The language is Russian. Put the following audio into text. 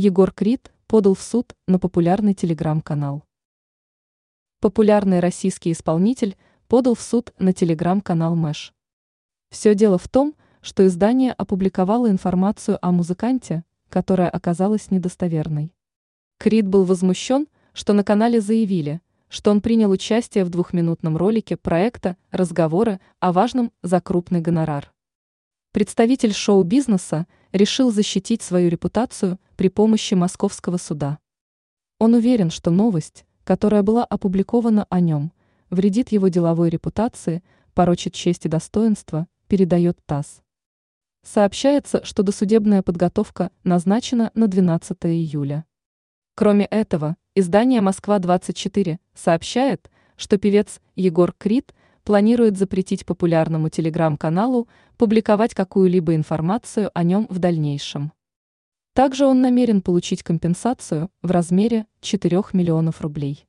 Егор Крид подал в суд на популярный телеграм-канал. Популярный российский исполнитель подал в суд на телеграм-канал Мэш. Все дело в том, что издание опубликовало информацию о музыканте, которая оказалась недостоверной. Крид был возмущен, что на канале заявили, что он принял участие в двухминутном ролике проекта «Разговоры о важном за крупный гонорар». Представитель шоу-бизнеса решил защитить свою репутацию при помощи московского суда. Он уверен, что новость, которая была опубликована о нем, вредит его деловой репутации, порочит честь и достоинство, передает ТАСС. Сообщается, что досудебная подготовка назначена на 12 июля. Кроме этого, издание «Москва-24» сообщает, что певец Егор Крид планирует запретить популярному телеграм-каналу публиковать какую-либо информацию о нем в дальнейшем. Также он намерен получить компенсацию в размере 4 миллионов рублей.